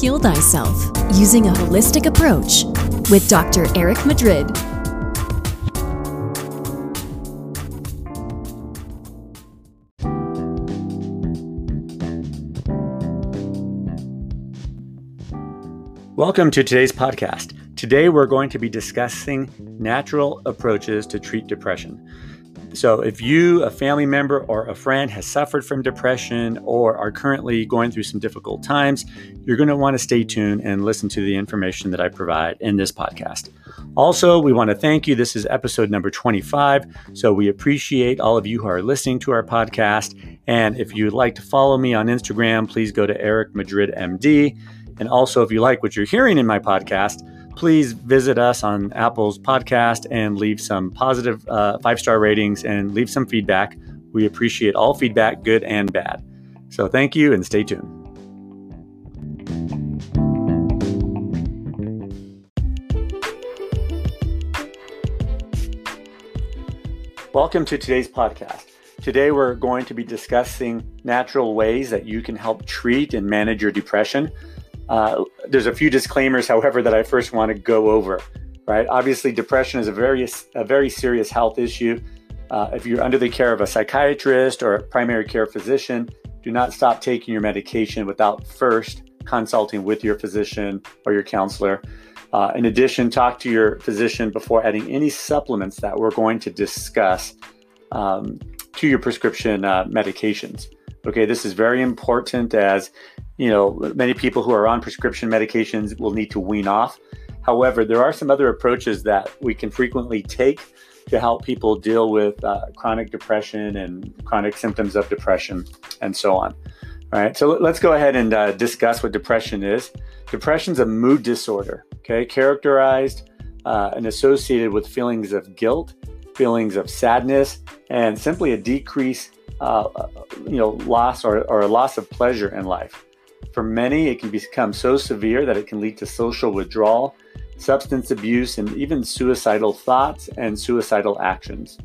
Heal Thyself Using a Holistic Approach with Dr. Eric Madrid. Welcome to today's podcast. Today we're going to be discussing natural approaches to treat depression. So, if you, a family member, or a friend has suffered from depression or are currently going through some difficult times, you're going to want to stay tuned and listen to the information that I provide in this podcast. Also, we want to thank you. This is episode number 25. So, we appreciate all of you who are listening to our podcast. And if you'd like to follow me on Instagram, please go to Eric Madrid MD. And also, if you like what you're hearing in my podcast, please visit us on Apple's podcast and leave some positive uh, five star ratings and leave some feedback. We appreciate all feedback, good and bad. So thank you and stay tuned. Welcome to today's podcast. Today, we're going to be discussing natural ways that you can help treat and manage your depression. Uh, there's a few disclaimers, however, that I first want to go over. Right, obviously, depression is a very a very serious health issue. Uh, if you're under the care of a psychiatrist or a primary care physician, do not stop taking your medication without first consulting with your physician or your counselor. Uh, in addition, talk to your physician before adding any supplements that we're going to discuss um, to your prescription uh, medications. Okay, this is very important as you know, many people who are on prescription medications will need to wean off. However, there are some other approaches that we can frequently take to help people deal with uh, chronic depression and chronic symptoms of depression and so on. All right, so let's go ahead and uh, discuss what depression is. Depression is a mood disorder, okay, characterized uh, and associated with feelings of guilt, feelings of sadness, and simply a decrease, uh, uh, you know, loss or, or a loss of pleasure in life. For many, it can become so severe that it can lead to social withdrawal, substance abuse, and even suicidal thoughts and suicidal actions.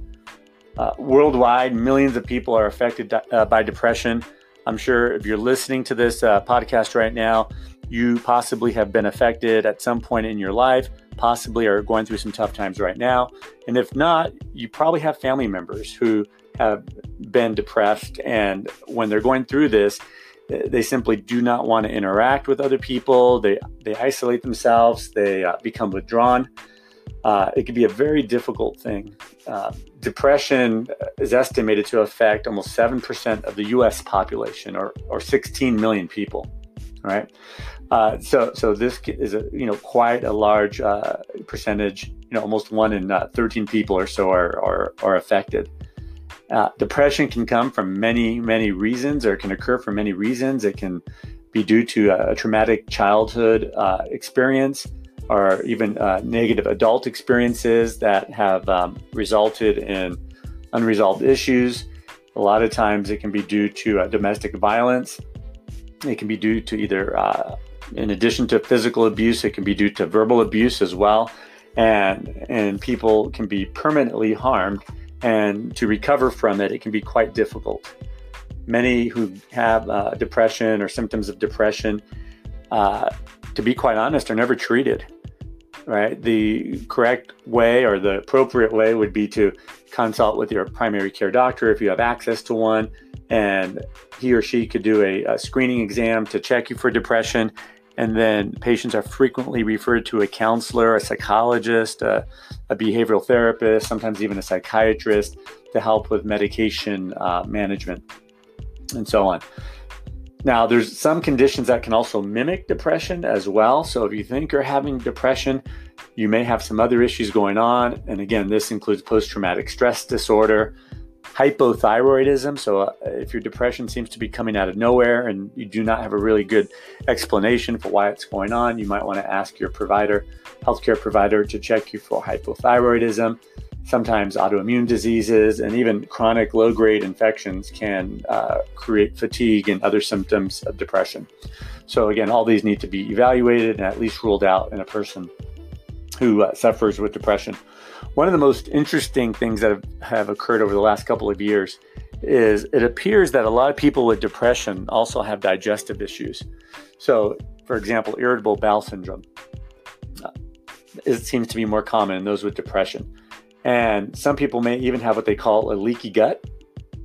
Uh, worldwide, millions of people are affected uh, by depression. I'm sure if you're listening to this uh, podcast right now, you possibly have been affected at some point in your life, possibly are going through some tough times right now. And if not, you probably have family members who have been depressed. And when they're going through this, they simply do not want to interact with other people. They they isolate themselves. They uh, become withdrawn. Uh, it can be a very difficult thing. Uh, depression is estimated to affect almost seven percent of the U.S. population, or or 16 million people. Right. Uh, so so this is a you know quite a large uh, percentage. You know, almost one in uh, 13 people or so are are, are affected. Uh, depression can come from many, many reasons, or can occur for many reasons. It can be due to a, traumatic childhood uh, experience or even negative adult experiences that have um, resulted in unresolved issues. A lot of times it can be due to domestic violence. It can be due to either, uh, in addition to physical abuse, it can be due to verbal abuse as well. And, and people can be permanently harmed and to recover from it, it can be quite difficult. Many who have uh, depression or symptoms of depression, uh, to be quite honest, are never treated. Right? The correct way or the appropriate way would be to consult with your primary care doctor if you have access to one, and he or she could do a, a screening exam to check you for depression and then patients are frequently referred to a counselor, a psychologist, a, a behavioral therapist, sometimes even a psychiatrist to help with medication uh, management and so on. Now, there's some conditions that can also mimic depression as well. So, if you think you're having depression, you may have some other issues going on. And again, this includes post traumatic stress disorder, hypothyroidism. So, uh, if your depression seems to be coming out of nowhere and you do not have a really good explanation for why it's going on, you might want to ask your provider, healthcare provider, to check you for hypothyroidism. Sometimes autoimmune diseases and even chronic low grade infections can uh, create fatigue and other symptoms of depression. So, again, all these need to be evaluated and at least ruled out in a person who uh, suffers with depression. One of the most interesting things that have, have occurred over the last couple of years is it appears that a lot of people with depression also have digestive issues. So, For example, irritable bowel syndrome. Uh, it seems to be more common in those with depression. And some people may even have what they call a leaky gut,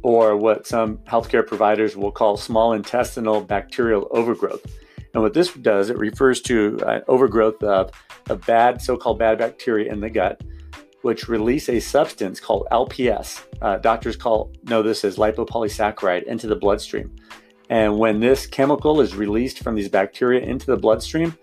or what some healthcare providers will call small intestinal bacterial overgrowth. And what this does, it refers to uh, overgrowth of, of bad, so called bad bacteria in the gut, which release a substance called LPS. Uh, doctors call know this as lipopolysaccharide into the bloodstream. And when this chemical is released from these bacteria into the bloodstream,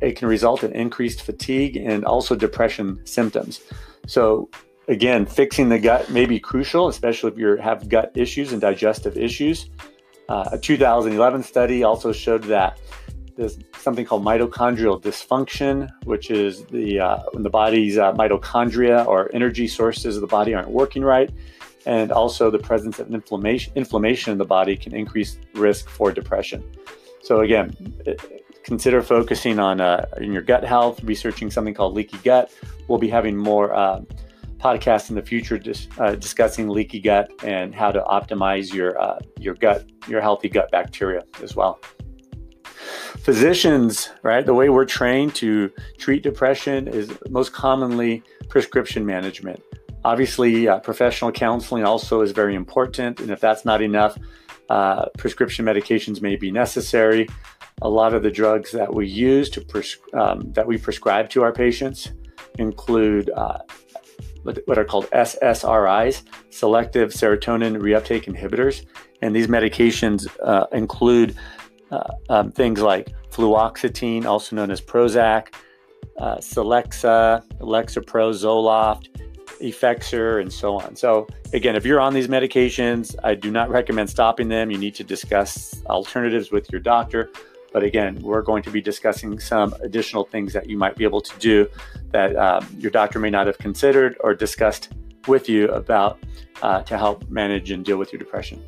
it can result in increased fatigue and also depression symptoms. So again, fixing the gut may be crucial, especially if you have gut issues and digestive issues. Uh, a 2011 study also showed that there's something called mitochondrial dysfunction, which is the uh, when the body's uh, mitochondria or energy sources of the body aren't working right, and also the presence of inflammation inflammation in the body can increase risk for depression. So again, consider focusing on uh, in your gut health, researching something called leaky gut. We'll be having more uh, podcasts in the future dis- uh, discussing leaky gut and how to optimize your uh, your gut, your healthy gut bacteria as well physicians, right, the way we're trained to treat depression is most commonly prescription management. Obviously, uh, professional counseling also is very important. And if that's not enough, uh, prescription medications may be necessary. A lot of the drugs that we use to pres- um, that we prescribe to our patients include uh, what are called SSRIs, selective serotonin reuptake inhibitors. And these medications uh, include uh, um, things like fluoxetine, also known as Prozac, uh, Celexa, Lexapro, Zoloft, Effexor, and so on. So, again, if you're on these medications, I do not recommend stopping them. You need to discuss alternatives with your doctor. But again, we're going to be discussing some additional things that you might be able to do that um, your doctor may not have considered or discussed with you about uh, to help manage and deal with your depression.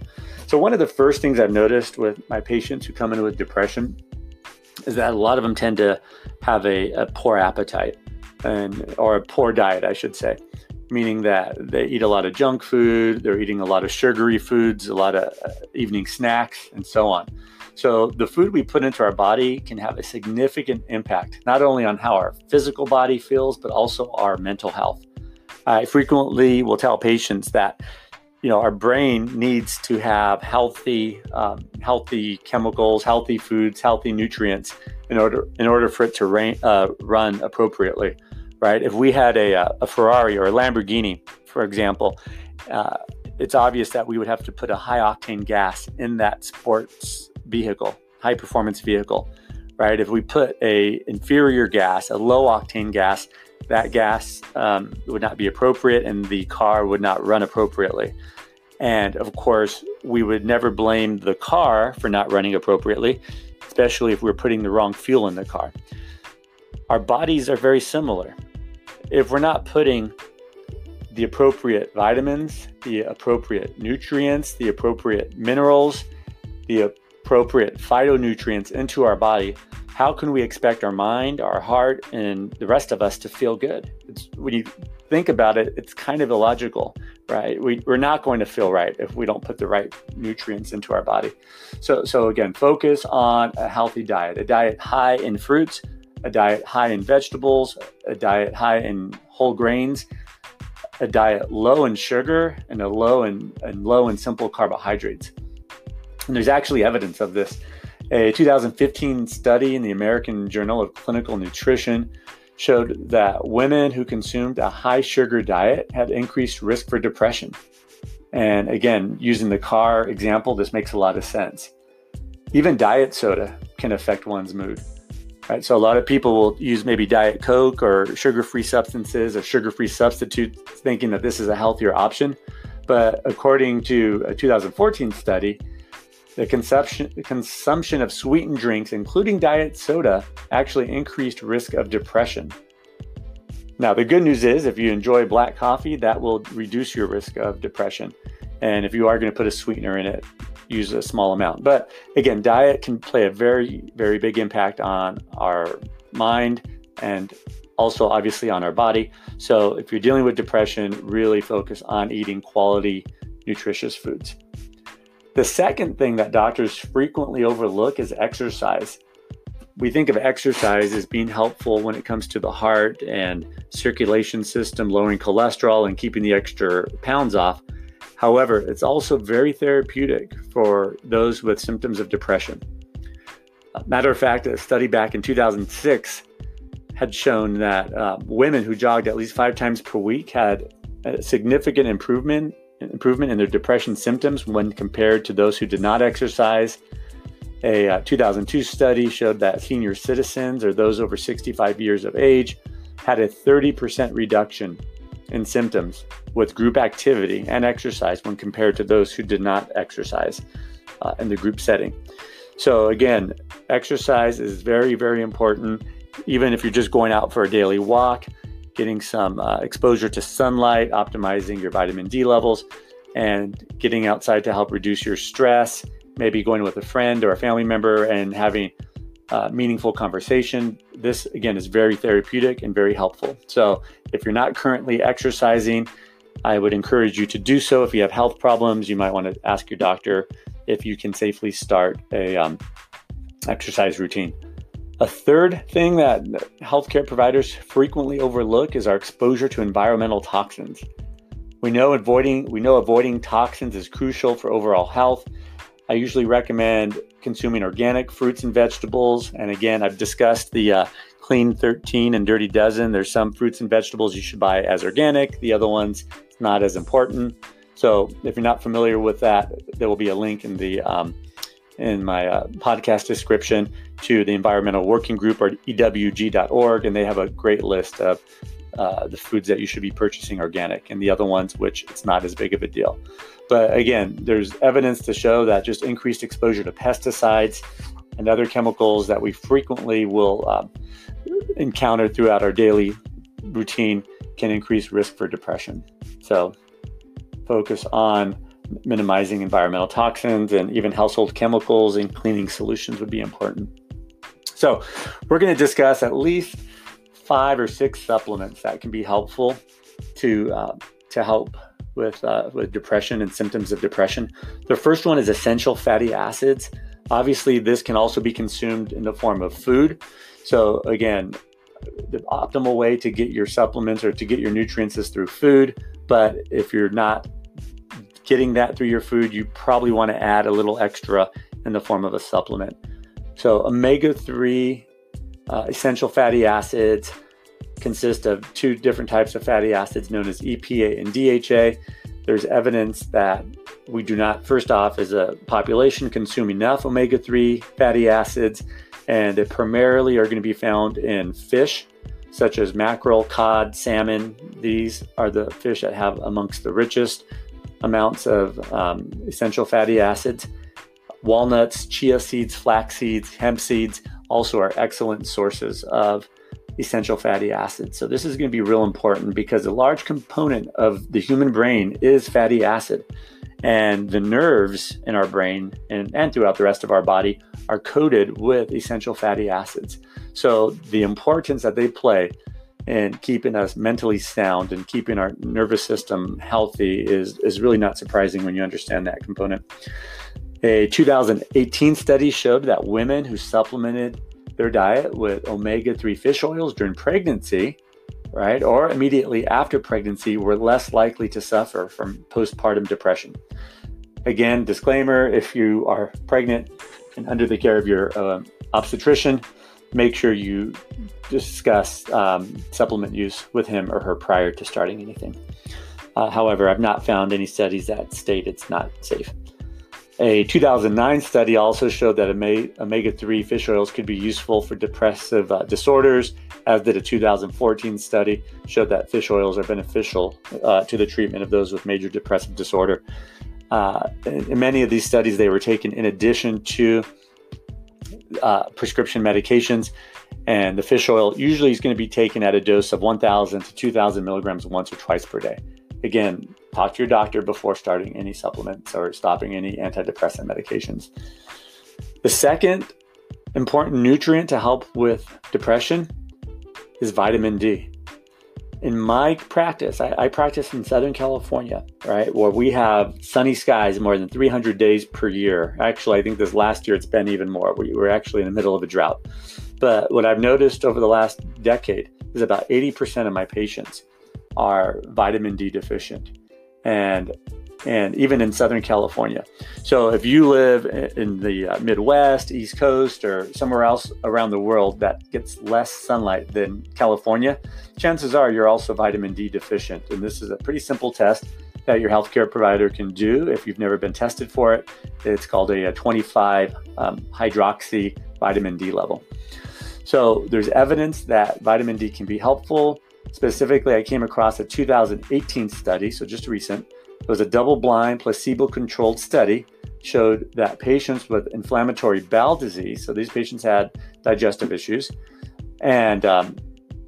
So, one of the first things I've noticed with my patients who come in with depression is that a lot of them tend to have a, a poor appetite and or a poor diet, I should say, meaning that they eat a lot of junk food, they're eating a lot of sugary foods, a lot of uh, evening snacks, and so on. So, the food we put into our body can have a significant impact, not only on how our physical body feels, but also our mental health. I frequently will tell patients that you know our brain needs to have healthy um, healthy chemicals healthy foods healthy nutrients in order in order for it to rain, uh, run appropriately right? If we had a, uh, a ferrari or a lamborghini for example uh, it's obvious that we would have to put a high octane gas in that sports vehicle high performance vehicle right? If we put a inferior gas a low octane gas that gas um, would not be appropriate and the car would not run appropriately and of course, we would never blame the car for not running appropriately, especially if we're putting the wrong fuel in the car. Our bodies are very similar. If we're not putting the appropriate vitamins, the appropriate nutrients, the appropriate minerals, the appropriate phytonutrients into our body, how can we expect our mind, our heart, and the rest of us to feel good? It's, when you think about it, it's kind of illogical, right? We, we're not going to feel right if we don't put the right nutrients into our body. So, so again, focus on a healthy diet, a diet high in fruits, a diet high in vegetables, a diet high in whole grains, a diet low in sugar, and a low in and low in simple carbohydrates. And there's actually evidence of this. A 2015 study in the American Journal of Clinical Nutrition showed that women who consumed a high sugar diet had increased risk for depression. And again, using the car example, this makes a lot of sense. Even diet soda can affect one's mood. Right? So a lot of people will use maybe diet coke or sugar-free substances or sugar-free substitutes thinking that this is a healthier option. But according to a 2014 study, the consumption, consumption of sweetened drinks, including diet soda, actually increased risk of depression. Now, the good news is if you enjoy black coffee, that will reduce your risk of depression. And if you are going to put a sweetener in it, use a small amount. But again, diet can play a very, very big impact on our mind and also obviously on our body. So if you're dealing with depression, really focus on eating quality, nutritious foods. The second thing that doctors frequently overlook is exercise. we think of exercise as being helpful when it comes to the heart and circulation system, lowering cholesterol and keeping the extra pounds off. However, it's also very therapeutic for those with symptoms of depression. Matter of fact, a study back in 2006 had shown that uh, women who jogged at least five times per week had a significant improvement improvement in their depression symptoms when compared to those who did not exercise. A uh, 2002 study showed that senior citizens or those over 65 years of age had a 30% reduction in symptoms with group activity and exercise when compared to those who did not exercise uh, in the group setting. So, again, exercise is very, very important, even if you're just going out for a daily walk getting some uh, exposure to sunlight, optimizing your vitamin D levels, and getting outside to help reduce your stress. Maybe going with a friend or a family member and having uh, meaningful conversation. This, again, is very therapeutic and very helpful. So, if you're not currently exercising, I would encourage you to do so. If you have health problems, you might want to ask your doctor if you can safely start a um, exercise routine. A third thing that healthcare providers frequently overlook is our exposure to environmental toxins. We know avoiding we know avoiding toxins is crucial for overall health. I usually recommend consuming organic fruits and vegetables. And again, I've discussed the uh, Clean 13 and Dirty Dozen. There's some fruits and vegetables you should buy as organic. The other ones not as important. So if you're not familiar with that, there will be a link in the um, in my uh, podcast description to the Environmental Working Group or EWG.org, and they have a great list of uh, the foods that you should be purchasing organic and the other ones which it's not as big of a deal. But again, there's evidence to show that just increased exposure to pesticides and other chemicals that we frequently will um, encounter throughout our daily routine can increase risk for depression. So focus on minimizing environmental toxins and even household chemicals and cleaning solutions would be important. So, we're going to discuss at least five or six supplements that can be helpful to uh, to help with uh, with depression and symptoms of depression. The first one is essential fatty acids. Obviously, this can also be consumed in the form of food. So, again, the optimal way to get your supplements or to get your nutrients is through food. But if you're not getting that through your food, you probably want to add a little extra in the form of a supplement. So, omega 3 uh, essential fatty acids consist of two different types of fatty acids known as EPA and DHA. There's evidence that we do not, first off, as a population, consume enough omega 3 fatty acids, and they primarily are going to be found in fish such as mackerel, cod, salmon. These are the fish that have amongst the richest amounts of um, essential fatty acids. Walnuts, chia seeds, flax seeds, hemp seeds also are excellent sources of essential fatty acids. So, this is going to be real important because a large component of the human brain is fatty acid. And the nerves in our brain and, and throughout the rest of our body are coated with essential fatty acids. So, the importance that they play and keeping us mentally sound and keeping our nervous system healthy is, is really not surprising when you understand that component. A 2018 study showed that women who supplemented their diet with omega 3 fish oils during pregnancy, right, or immediately after pregnancy were less likely to suffer from postpartum depression. Again, disclaimer if you are pregnant and under the care of your uh, obstetrician, make sure you discuss um, supplement use with him or her prior to starting anything. Uh, however, I've not found any studies that state it's not safe. A 2009 study also showed that omega 3 fish oils could be useful for depressive uh, disorders, as did a 2014 study showed that fish oils are beneficial uh, to the treatment of those with major depressive disorder. Uh, in, in many of these studies, they were taken in addition to uh, prescription medications. And the fish oil usually is going to be taken at a dose of 1,000 to 2,000 milligrams once or twice per day. Again, talk to your doctor before starting any supplements or stopping any antidepressant medications. The second important nutrient to help with depression is vitamin D in my practice, I, I, practice in Southern California, right, where we have sunny skies more than 300 days per year. Actually, I think this last year it's been even more. We were actually in the middle of a drought. But what I've noticed over the last decade is about 80% of my patients are vitamin D deficient. And and even in Southern California. So if you live in the uh, Midwest, East Coast, or somewhere else around the world that gets less sunlight than California, chances are you're also vitamin D deficient. And this is a pretty simple test that your healthcare provider can do if you've never been tested for it. It's called a, a 25 um, hydroxy vitamin D level. So there's evidence that vitamin D can be helpful. Specifically, I came across a 2018 study, so just recent, it was a double blind, placebo controlled study, showed that patients with inflammatory bowel disease, so these patients had digestive issues, and um,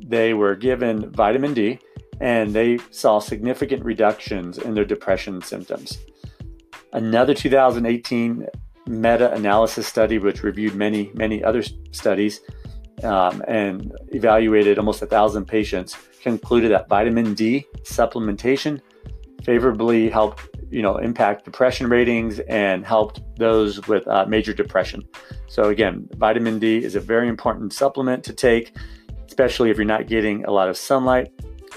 they were given vitamin D and they saw significant reductions in their depression symptoms. Another 2018 meta analysis study, which reviewed many, many other studies um, and evaluated almost a thousand patients, concluded that vitamin D supplementation favorably helped you know impact depression ratings and helped those with uh, major depression. So again vitamin d is a very important supplement to take especially if you're not getting a lot of sunlight.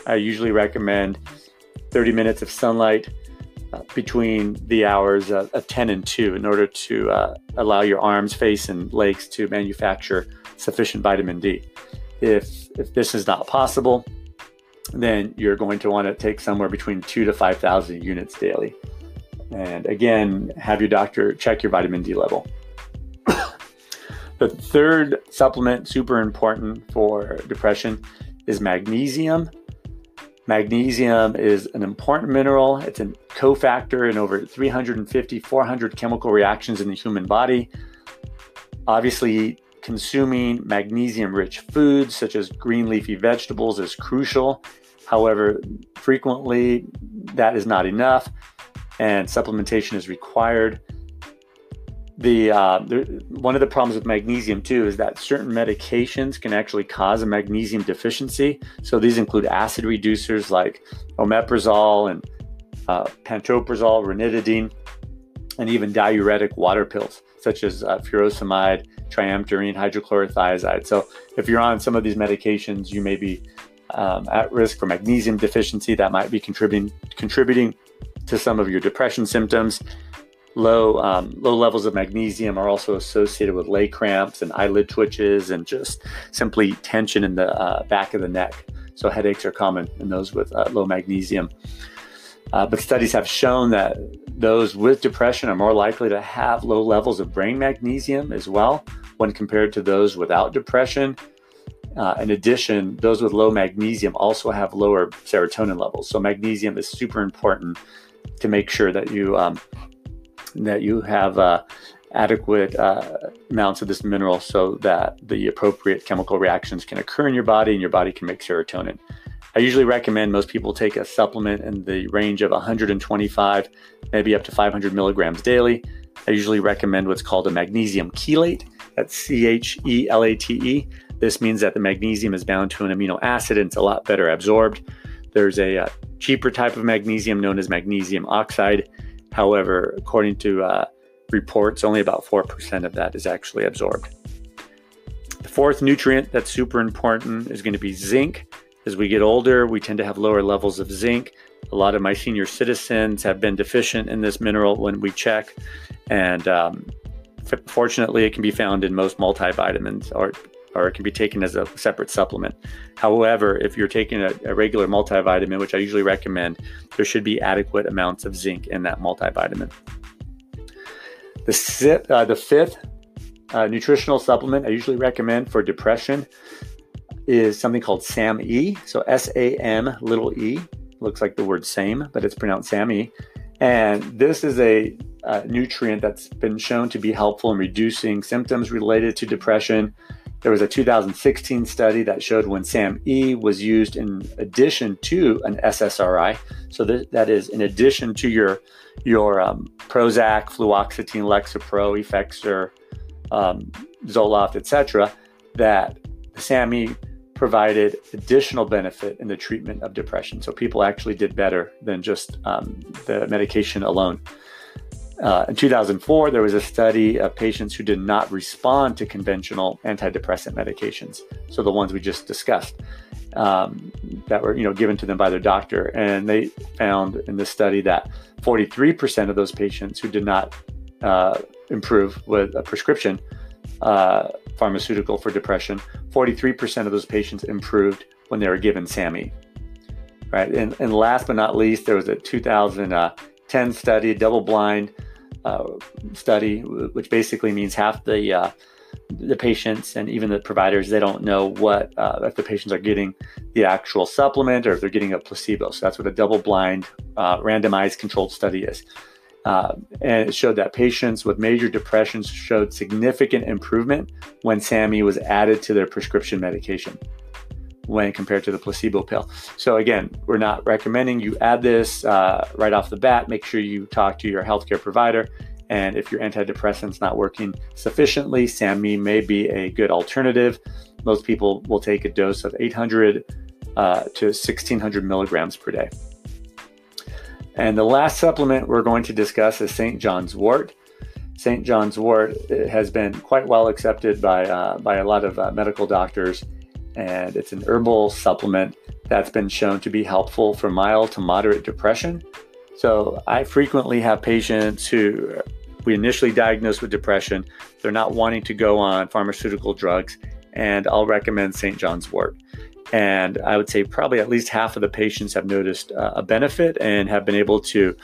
I usually recommend 30 minutes of sunlight uh, between the hours of, of, 10 and 2 in order to uh, allow your arms face and legs to manufacture sufficient vitamin d. If if this is not possible then you're going to want to take somewhere between two to 5,000 units daily. And again, have your doctor check your vitamin D level. the third supplement, super important for depression, is magnesium. Magnesium is an important mineral. It's a cofactor in over 350, 400 chemical reactions in the human body. Obviously, consuming magnesium rich foods such as green leafy vegetables is crucial. However, frequently that is not enough and supplementation is required. The, uh, the, one of the problems with magnesium too is that certain medications can actually cause a magnesium deficiency. So these include acid reducers like omeprazole and uh, pantoprazole, ranitidine, and even diuretic water pills such as uh, furosemide, triamterene, hydrochlorothiazide. So if you're on some of these medications, you may be um, at risk for magnesium deficiency that might be contributing contributing to some of your depression symptoms. Low um, low levels of magnesium are also associated with leg cramps and eyelid twitches and just simply tension in the uh, back of the neck. So headaches are common in those with uh, low magnesium. Uh, but studies have shown that those with depression are more likely to have low levels of brain magnesium as well when compared to those without depression. Uh, in addition, those with low magnesium also have lower serotonin levels. So magnesium is super important to make sure that you um, that you have uh, adequate uh, amounts of this mineral so that the appropriate chemical reactions can occur in your body and your body can make serotonin. I usually recommend most people take a supplement in the range of 125, maybe up to 500 milligrams daily. I usually recommend what's called a magnesium chelate. That's C H E L A T E. This means that the magnesium is bound to an amino acid and it's a lot better absorbed. There's a uh, cheaper type of magnesium known as magnesium oxide. However, according to uh, reports, only about 4% of that is actually absorbed. The fourth nutrient that's super important is going to be zinc. As we get older, we tend to have lower levels of zinc. A lot of my senior citizens have been deficient in this mineral when we check. And um, fortunately, it can be found in most multivitamins or or it can be taken as a separate supplement. However, if you're taking a, a, regular multivitamin, which I usually recommend, there should be adequate amounts of zinc in that multivitamin. The, si- uh, the fifth uh, nutritional supplement I usually recommend for depression is something called SAMe. So S A M little e looks like the word same, but it's pronounced SAMe. And this is a, a nutrient that's been shown to be helpful in reducing symptoms related to depression there was a 2016 study that showed when SAMe was used in addition to an SSRI, so that, that is in addition to your your um, Prozac, fluoxetine, Lexapro, Effexor, um, Zoloft, etc., that SAMe provided additional benefit in the treatment of depression. So people actually did better than just um, the medication alone. Uh, in 2004, there was a study of patients who did not respond to conventional antidepressant medications, so the ones we just discussed um, that were you know given to them by their doctor, and they found in this study that 43% of those patients who did not uh, improve with a prescription uh, pharmaceutical for depression, 43% of those patients improved when they were given SAMe. Right, and, and last but not least, there was a 2010 study, double-blind uh, study, which basically means half the uh, the patients and even the providers they don't know what uh, if the patients are getting the actual supplement or if they're getting a placebo. So that's what a double-blind, uh, randomized, controlled study is. Uh, and it showed that patients with major depressions showed significant improvement when SAMe was added to their prescription medication when compared to the placebo pill. So again, we're not recommending you add this uh, right off the bat. Make sure you talk to your healthcare provider. And if your antidepressant's not working sufficiently, SAMe may be a good alternative. Most people will take a dose of 800 uh, to 1600 milligrams per day. And the last supplement we're going to discuss is St. John's wort. St. John's wort has been quite well accepted by, uh, by a lot of uh, medical doctors and it's an herbal supplement that's been shown to be helpful for mild to moderate depression. So I frequently have patients who we initially diagnose with depression, they're not wanting to go on pharmaceutical drugs, and I'll recommend St. John's wort. And I would say probably at least half of the patients have noticed uh, a benefit and have been able to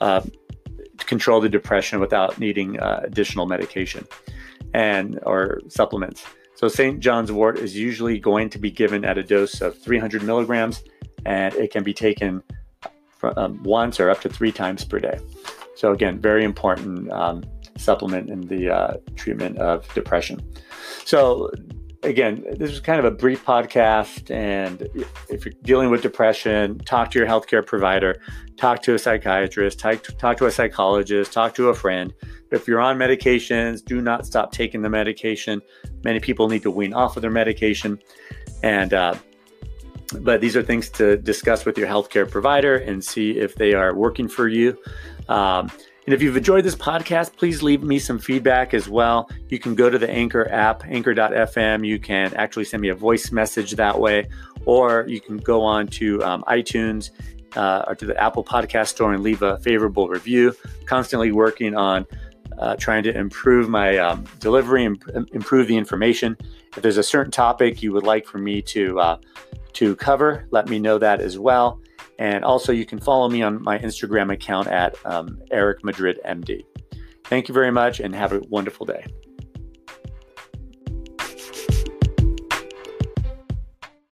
uh, control the depression without needing uh, additional medication and or supplements. So St. John's wort is usually going to be given at a dose of 300 milligrams, and it can be taken um, once or up to three times per day. So again, very important um, supplement in the uh, treatment of depression. So again, this is kind of a brief podcast. And if you're dealing with depression, talk to your healthcare provider, talk to a psychiatrist, talk to, talk to a psychologist, talk to a friend. If you're on medications, do not stop taking the medication. Many people need to wean off of their medication. And, uh, but these are things to discuss with your healthcare provider and see if they are working for you. Um, and if you've enjoyed this podcast, please leave me some feedback as well. You can go to the Anchor app, anchor.fm. You can actually send me a voice message that way, or you can go on to um, iTunes uh, or to the Apple Podcast Store and leave a favorable review. Constantly working on uh, trying to improve my um, delivery and improve the information. If there's a certain topic you would like for me to uh, to cover, let me know that as well. And also, you can follow me on my Instagram account at um, Eric Madrid MD. Thank you very much and have a wonderful day.